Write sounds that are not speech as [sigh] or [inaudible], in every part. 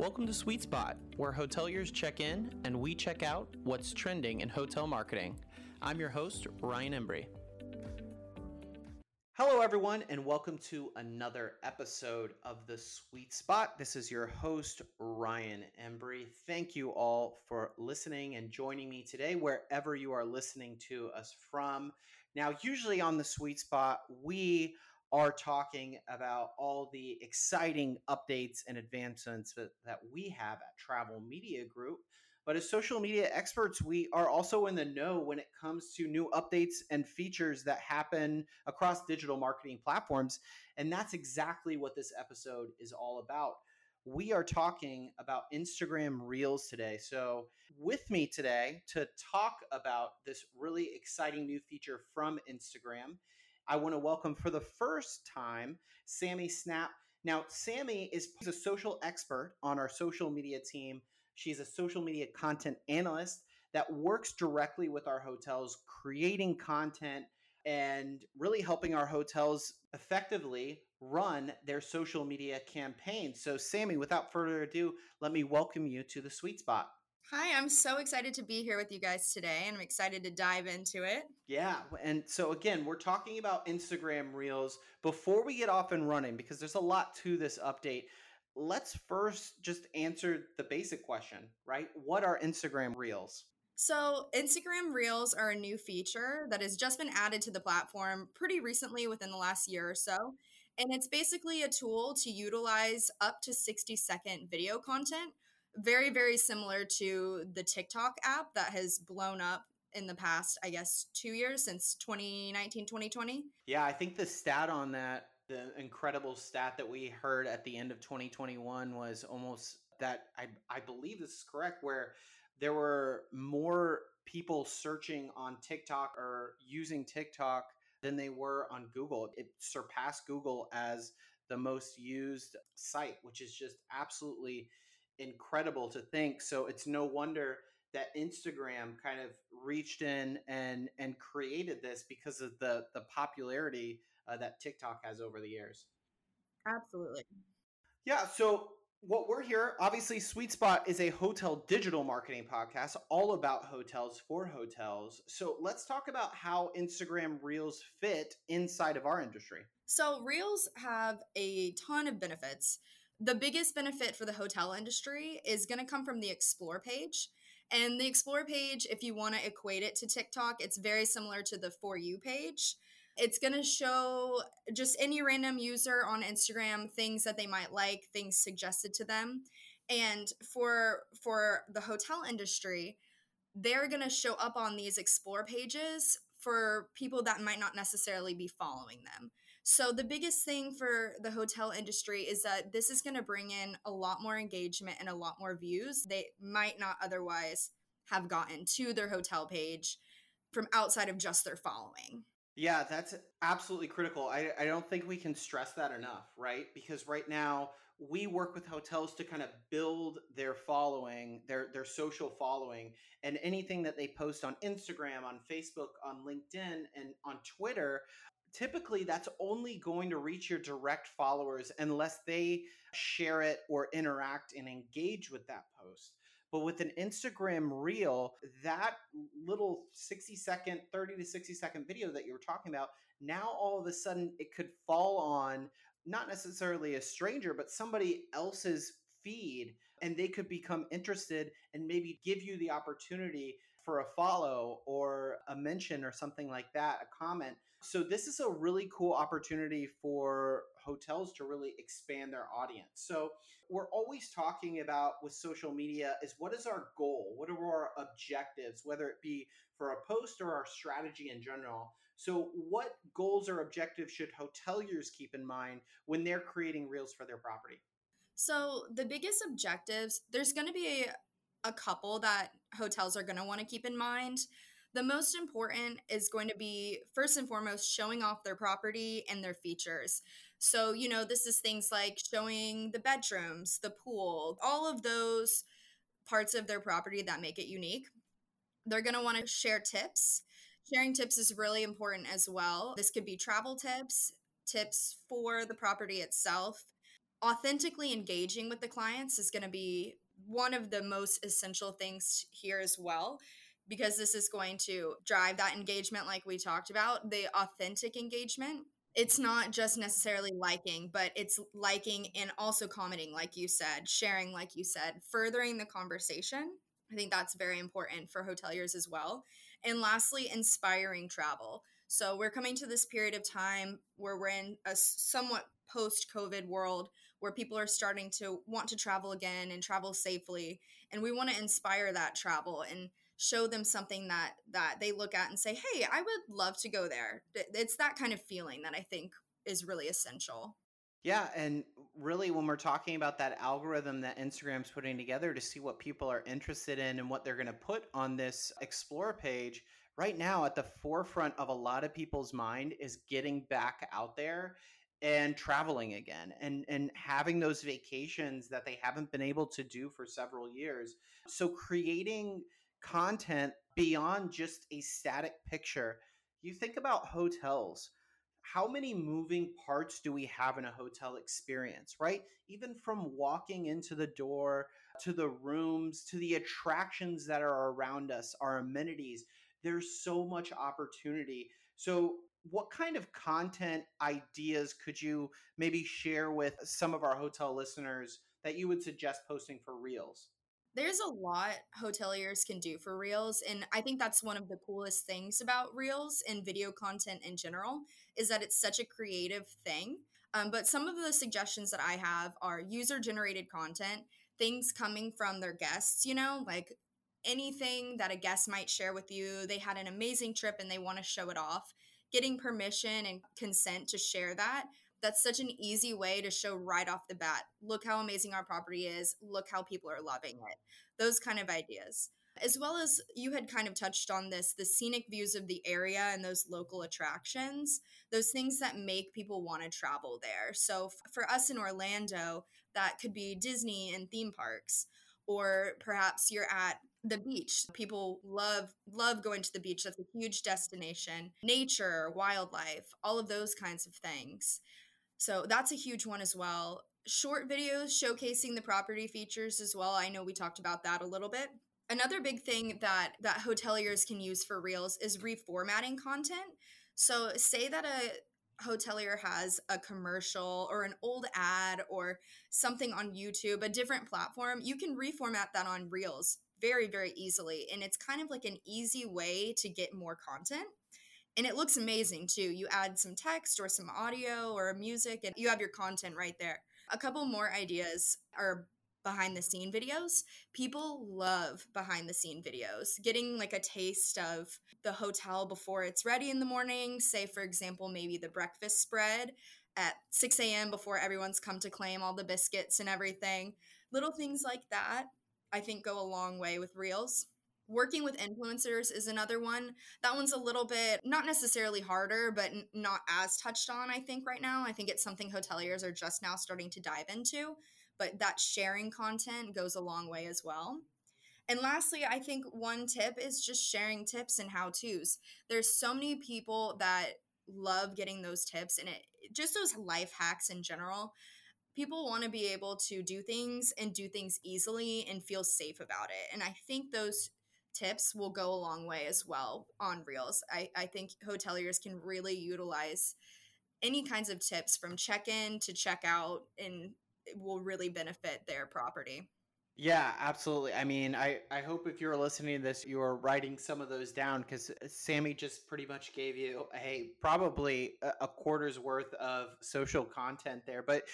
Welcome to Sweet Spot, where hoteliers check in and we check out what's trending in hotel marketing. I'm your host, Ryan Embry. Hello, everyone, and welcome to another episode of The Sweet Spot. This is your host, Ryan Embry. Thank you all for listening and joining me today, wherever you are listening to us from. Now, usually on The Sweet Spot, we are talking about all the exciting updates and advancements that, that we have at Travel Media Group. But as social media experts, we are also in the know when it comes to new updates and features that happen across digital marketing platforms. And that's exactly what this episode is all about. We are talking about Instagram Reels today. So, with me today to talk about this really exciting new feature from Instagram I want to welcome for the first time Sammy Snap. Now, Sammy is a social expert on our social media team. She's a social media content analyst that works directly with our hotels, creating content and really helping our hotels effectively run their social media campaigns. So, Sammy, without further ado, let me welcome you to the sweet spot. Hi, I'm so excited to be here with you guys today, and I'm excited to dive into it. Yeah, and so again, we're talking about Instagram Reels. Before we get off and running, because there's a lot to this update, let's first just answer the basic question, right? What are Instagram Reels? So, Instagram Reels are a new feature that has just been added to the platform pretty recently within the last year or so. And it's basically a tool to utilize up to 60 second video content very very similar to the TikTok app that has blown up in the past I guess 2 years since 2019 2020. Yeah, I think the stat on that the incredible stat that we heard at the end of 2021 was almost that I I believe this is correct where there were more people searching on TikTok or using TikTok than they were on Google. It surpassed Google as the most used site, which is just absolutely incredible to think. So it's no wonder that Instagram kind of reached in and and created this because of the the popularity uh, that TikTok has over the years. Absolutely. Yeah. So what we're here, obviously, Sweet Spot is a hotel digital marketing podcast all about hotels for hotels. So let's talk about how Instagram Reels fit inside of our industry. So, Reels have a ton of benefits the biggest benefit for the hotel industry is going to come from the explore page. And the explore page, if you want to equate it to TikTok, it's very similar to the For You page. It's going to show just any random user on Instagram things that they might like, things suggested to them. And for for the hotel industry, they're going to show up on these explore pages for people that might not necessarily be following them. So, the biggest thing for the hotel industry is that this is going to bring in a lot more engagement and a lot more views they might not otherwise have gotten to their hotel page from outside of just their following. Yeah, that's absolutely critical. I, I don't think we can stress that enough, right? Because right now we work with hotels to kind of build their following, their their social following, and anything that they post on Instagram, on Facebook, on LinkedIn, and on Twitter typically that's only going to reach your direct followers unless they share it or interact and engage with that post. But with an Instagram reel, that little 60 second, 30 to 60 second video that you were talking about, now all of a sudden it could fall on not necessarily a stranger, but somebody else's feed and they could become interested and maybe give you the opportunity for a follow or a mention or something like that, a comment. So this is a really cool opportunity for hotels to really expand their audience. So we're always talking about with social media is what is our goal? What are our objectives, whether it be for a post or our strategy in general? So what goals or objectives should hoteliers keep in mind when they're creating reels for their property? So the biggest objectives, there's going to be a, a couple that hotels are going to want to keep in mind. The most important is going to be first and foremost showing off their property and their features. So, you know, this is things like showing the bedrooms, the pool, all of those parts of their property that make it unique. They're going to want to share tips. Sharing tips is really important as well. This could be travel tips, tips for the property itself, authentically engaging with the clients is going to be one of the most essential things here as well because this is going to drive that engagement like we talked about the authentic engagement. It's not just necessarily liking but it's liking and also commenting like you said sharing like you said furthering the conversation. I think that's very important for hoteliers as well. And lastly inspiring travel. So we're coming to this period of time where we're in a somewhat post covid world where people are starting to want to travel again and travel safely and we want to inspire that travel and show them something that that they look at and say hey i would love to go there. It's that kind of feeling that i think is really essential. Yeah and really when we're talking about that algorithm that instagram's putting together to see what people are interested in and what they're going to put on this explore page right now at the forefront of a lot of people's mind is getting back out there and traveling again and and having those vacations that they haven't been able to do for several years. So creating content beyond just a static picture. You think about hotels. How many moving parts do we have in a hotel experience right? Even from walking into the door to the rooms to the attractions that are around us our amenities. There's so much opportunity. So what kind of content ideas could you maybe share with some of our hotel listeners that you would suggest posting for reels? There's a lot hoteliers can do for reels and I think that's one of the coolest things about reels and video content in general is that it's such a creative thing. Um, but some of the suggestions that I have are user generated content, things coming from their guests, you know, like anything that a guest might share with you. They had an amazing trip and they want to show it off getting permission and consent to share that that's such an easy way to show right off the bat look how amazing our property is. Look how people are loving it. Those kind of ideas. As well as you had kind of touched on this the scenic views of the area and those local attractions those things that make people want to travel there. So for us in orlando that could be disney and theme parks or perhaps you're at the beach. People love love going to the beach. That's a huge destination. Nature wildlife all of those kinds of things. So that's a huge one as well. Short videos showcasing the property features as well. I know we talked about that a little bit. Another big thing that that hoteliers can use for reels is reformatting content. So say that a hotelier has a commercial or an old ad or something on YouTube, a different platform, you can reformat that on Reels very, very easily. And it's kind of like an easy way to get more content. And it looks amazing too. You add some text or some audio or music, and you have your content right there. A couple more ideas are behind the scene videos. People love behind the scene videos. Getting like a taste of the hotel before it's ready in the morning, say, for example, maybe the breakfast spread at 6 a.m. before everyone's come to claim all the biscuits and everything. Little things like that I think go a long way with reels. Working with influencers is another one. That one's a little bit not necessarily harder, but n- not as touched on, I think, right now. I think it's something hoteliers are just now starting to dive into, but that sharing content goes a long way as well. And lastly, I think one tip is just sharing tips and how to's. There's so many people that love getting those tips and it just those life hacks in general people want to be able to do things and do things easily and feel safe about it. And I think those tips will go a long way as well on Reels. I, I think hoteliers can really utilize any kinds of tips from check in to check out and will really benefit their property. Yeah, absolutely. I mean, I, I hope if you're listening to this, you are writing some of those down because uh, Sammy just pretty much gave you a probably a, a quarter's worth of social content there. But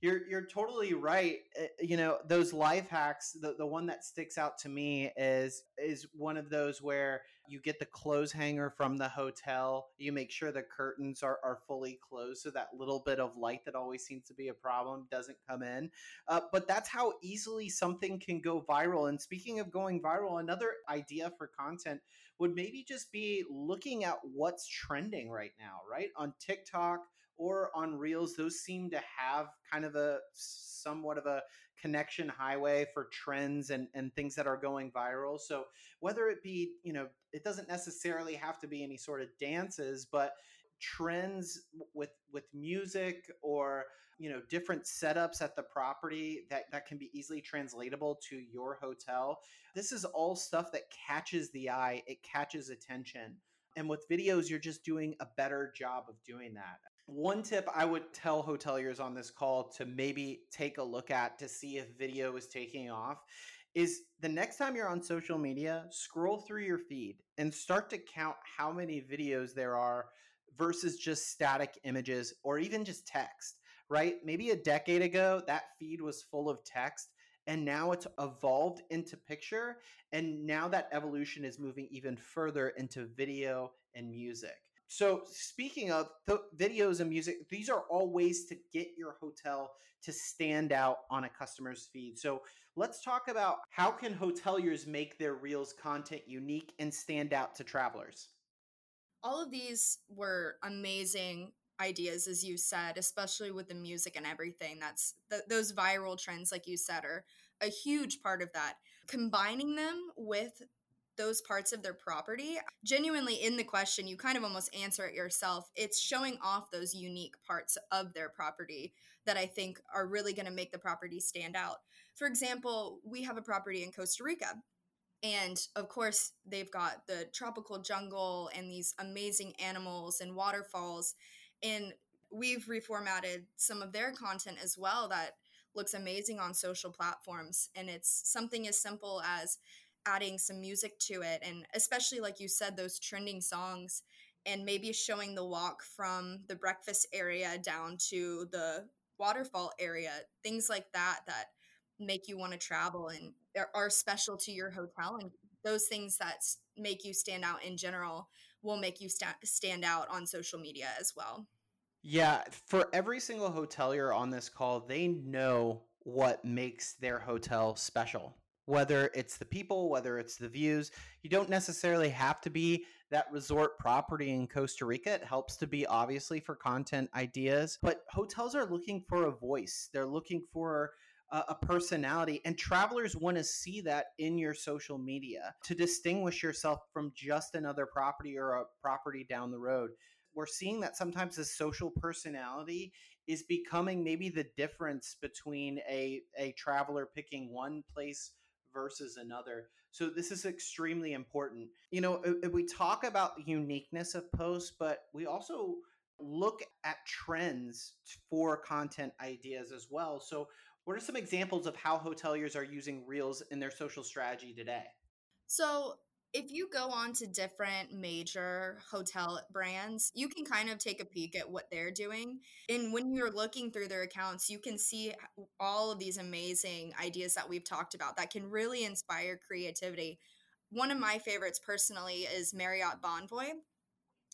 you're you're totally right. Uh, you know, those life hacks, the, the one that sticks out to me is is one of those where you get the clothes hanger from the hotel. You make sure the curtains are, are fully closed so that little bit of light that always seems to be a problem doesn't come in. Uh, but that's how easily something can go viral. And speaking of going viral, another idea for content would maybe just be looking at what's trending right now, right? On TikTok, or on Reels, those seem to have kind of a somewhat of a connection highway for trends and, and things that are going viral. So whether it be, you know, it doesn't necessarily have to be any sort of dances, but trends with with music or you know different setups at the property that that can be easily translatable to your hotel this is all stuff that catches the eye it catches attention and with videos you're just doing a better job of doing that one tip i would tell hoteliers on this call to maybe take a look at to see if video is taking off is the next time you're on social media scroll through your feed and start to count how many videos there are versus just static images or even just text right? Maybe a decade ago, that feed was full of text and now it's evolved into picture. And now that evolution is moving even further into video and music. So, speaking of videos and music, these are all ways to get your hotel to stand out on a customer's feed. So, let's talk about how can hoteliers make their reels content unique and stand out to travelers. All of these were amazing ideas as you said especially with the music and everything that's th- those viral trends like you said are a huge part of that combining them with those parts of their property genuinely in the question you kind of almost answer it yourself. It's showing off those unique parts of their property that i think are really going to make the property stand out. For example we have a property in costa rica and of course they've got the tropical jungle and these amazing animals and waterfalls and we've reformatted some of their content as well that looks amazing on social platforms and it's something as simple as adding some music to it and especially like you said those trending songs and maybe showing the walk from the breakfast area down to the waterfall area things like that that make you want to travel and are special to your hotel and those things that make you stand out in general will make you st- stand out on social media as well. Yeah, for every single hotelier on this call, they know what makes their hotel special. Whether it's the people, whether it's the views, you don't necessarily have to be that resort property in Costa Rica. It helps to be obviously for content ideas, but hotels are looking for a voice. They're looking for a, a personality, and travelers want to see that in your social media to distinguish yourself from just another property or a property down the road. We're seeing that sometimes the social personality is becoming maybe the difference between a, a traveler picking one place versus another. So this is extremely important. You know, we talk about the uniqueness of posts, but we also look at trends for content ideas as well. So what are some examples of how hoteliers are using Reels in their social strategy today? So, if you go on to different major hotel brands, you can kind of take a peek at what they're doing. And when you're looking through their accounts, you can see all of these amazing ideas that we've talked about that can really inspire creativity. One of my favorites personally is Marriott Bonvoy.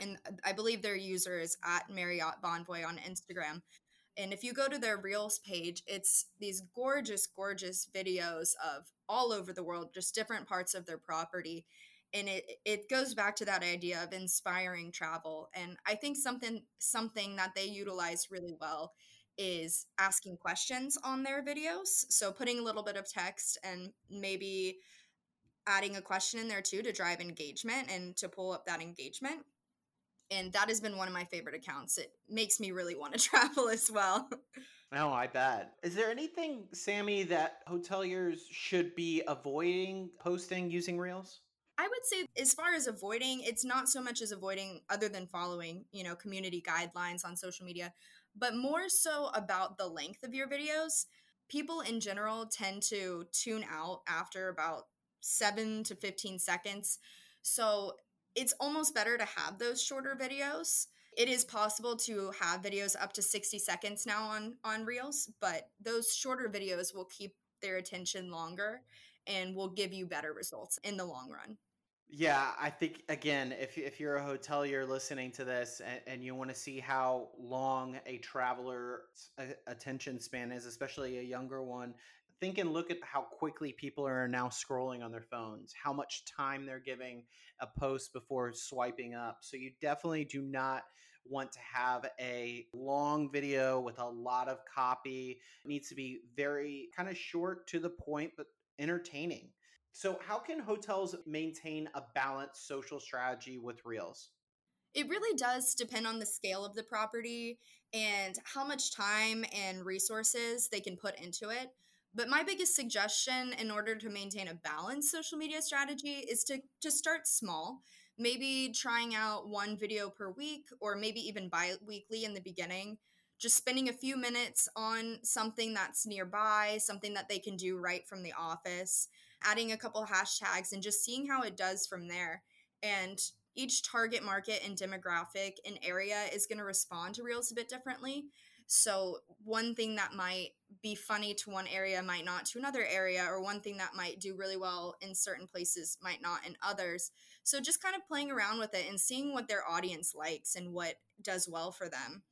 And I believe their user is at Marriott Bonvoy on Instagram. And if you go to their Reels page, it's these gorgeous, gorgeous videos of all over the world, just different parts of their property. And it it goes back to that idea of inspiring travel. And I think something something that they utilize really well is asking questions on their videos. So putting a little bit of text and maybe adding a question in there too to drive engagement and to pull up that engagement and that has been one of my favorite accounts. It makes me really want to [laughs] travel as well. Oh, I bet. Is there anything, Sammy, that hoteliers should be avoiding posting using Reels? I would say, as far as avoiding, it's not so much as avoiding, other than following, you know, community guidelines on social media, but more so about the length of your videos. People in general tend to tune out after about seven to 15 seconds. So it's almost better to have those shorter videos. It is possible to have videos up to 60 seconds now on on Reels, but those shorter videos will keep their attention longer and will give you better results in the long run. Yeah, I think again, if if you're a hotelier listening to this and, and you want to see how long a traveler's attention span is, especially a younger one, think and look at how quickly people are now scrolling on their phones, how much time they're giving a post before swiping up. So you definitely do not want to have a long video with a lot of copy. It needs to be very kind of short to the point, but entertaining. So, how can hotels maintain a balanced social strategy with Reels? It really does depend on the scale of the property and how much time and resources they can put into it. But my biggest suggestion in order to maintain a balanced social media strategy is to to start small. Maybe trying out one video per week or maybe even bi-weekly in the beginning. Just spending a few minutes on something that's nearby, something that they can do right from the office, adding a couple hashtags and just seeing how it does from there. And each target market and demographic and area is going to respond to reels a bit differently. So, one thing that might be funny to one area might not to another area, or one thing that might do really well in certain places might not in others. So, just kind of playing around with it and seeing what their audience likes and what does well for them.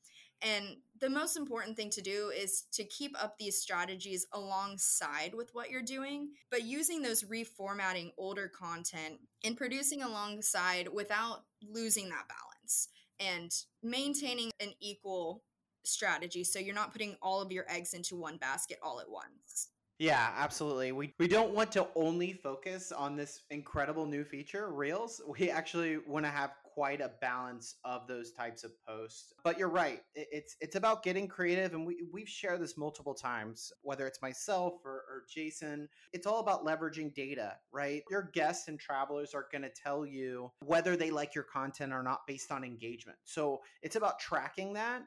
And the most important thing to do is to keep up these strategies alongside with what you're doing, but using those reformatting older content and producing alongside without losing that balance and maintaining an equal strategy so you're not putting all of your eggs into one basket all at once. Yeah, absolutely. We we don't want to only focus on this incredible new feature, Reels. We actually want to have quite a balance of those types of posts. But you're right. It's it's about getting creative and we we've shared this multiple times, whether it's myself or, or Jason. It's all about leveraging data, right? Your guests and travelers are going to tell you whether they like your content or not based on engagement. So, it's about tracking that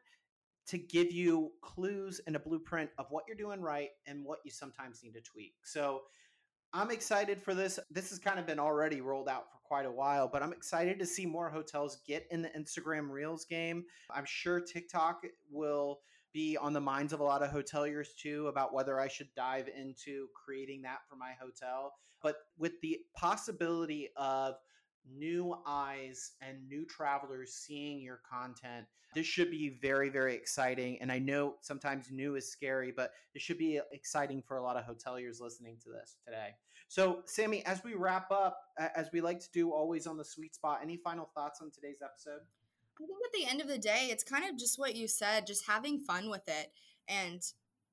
to give you clues and a blueprint of what you're doing right and what you sometimes need to tweak. So I'm excited for this. This has kind of been already rolled out for quite a while, but I'm excited to see more hotels get in the Instagram Reels game. I'm sure TikTok will be on the minds of a lot of hoteliers too about whether I should dive into creating that for my hotel. But with the possibility of new eyes and new travelers seeing your content. This should be very, very exciting. And I know sometimes new is scary, but it should be exciting for a lot of hoteliers listening to this today. So, Sammy, as we wrap up, as we like to do always on the sweet spot, any final thoughts on today's episode? I think at the end of the day, it's kind of just what you said, just having fun with it and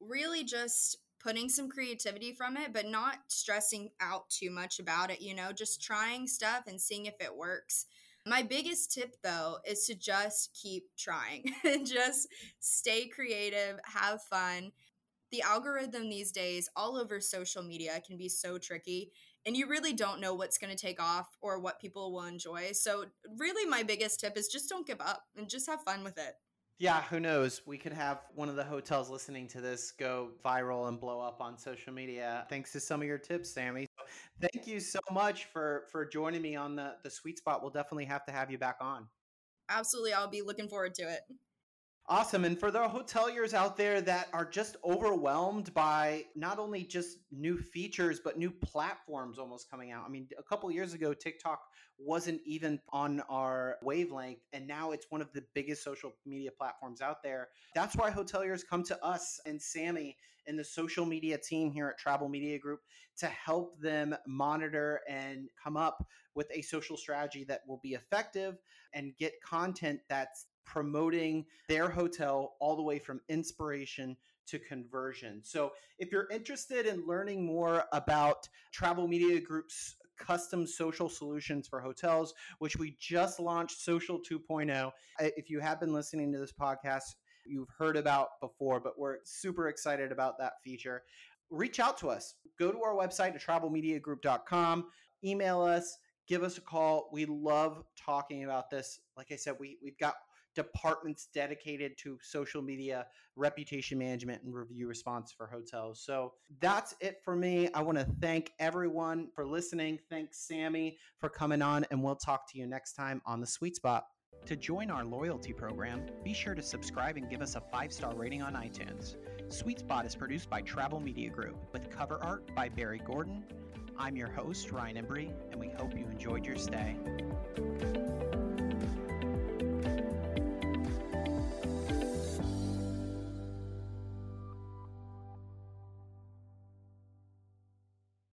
really just putting some creativity from it, but not stressing out too much about it, you know, just trying stuff and seeing if it works. My biggest tip though is to just keep trying [laughs] and just stay creative, have fun. The algorithm these days all over social media can be so tricky and you really don't know what's going to take off or what people will enjoy. So, really, my biggest tip is just don't give up and just have fun with it. Yeah, who knows? We could have one of the hotels listening to this go viral and blow up on social media thanks to some of your tips, Sammy. So thank you so much for for joining me on the the sweet spot. We'll definitely have to have you back on. Absolutely, I'll be looking forward to it. Awesome. And for the hoteliers out there that are just overwhelmed by not only just new features, but new platforms almost coming out. I mean, a couple years ago, TikTok wasn't even on our wavelength, and now it's one of the biggest social media platforms out there. That's why hoteliers come to us and Sammy and the social media team here at Travel Media Group to help them monitor and come up with a social strategy that will be effective and get content that's promoting their hotel all the way from inspiration to conversion. So, if you're interested in learning more about Travel Media Group's custom social solutions for hotels, which we just launched Social 2.0, if you have been listening to this podcast, you've heard about before, but we're super excited about that feature. Reach out to us. Go to our website at travelmediagroup.com, email us, give us a call. We love talking about this. Like I said, we, we've got departments dedicated to social media reputation management and review response for hotels. So that's it for me. I want to thank everyone for listening. Thanks, Sammy, for coming on, and we'll talk to you next time on the Sweet Spot. To join our loyalty program, be sure to subscribe and give us a five star rating on iTunes. Sweet Spot is produced by Travel Media Group with cover art by Barry Gordon. I'm your host, Ryan Embry, and we hope you enjoyed your stay.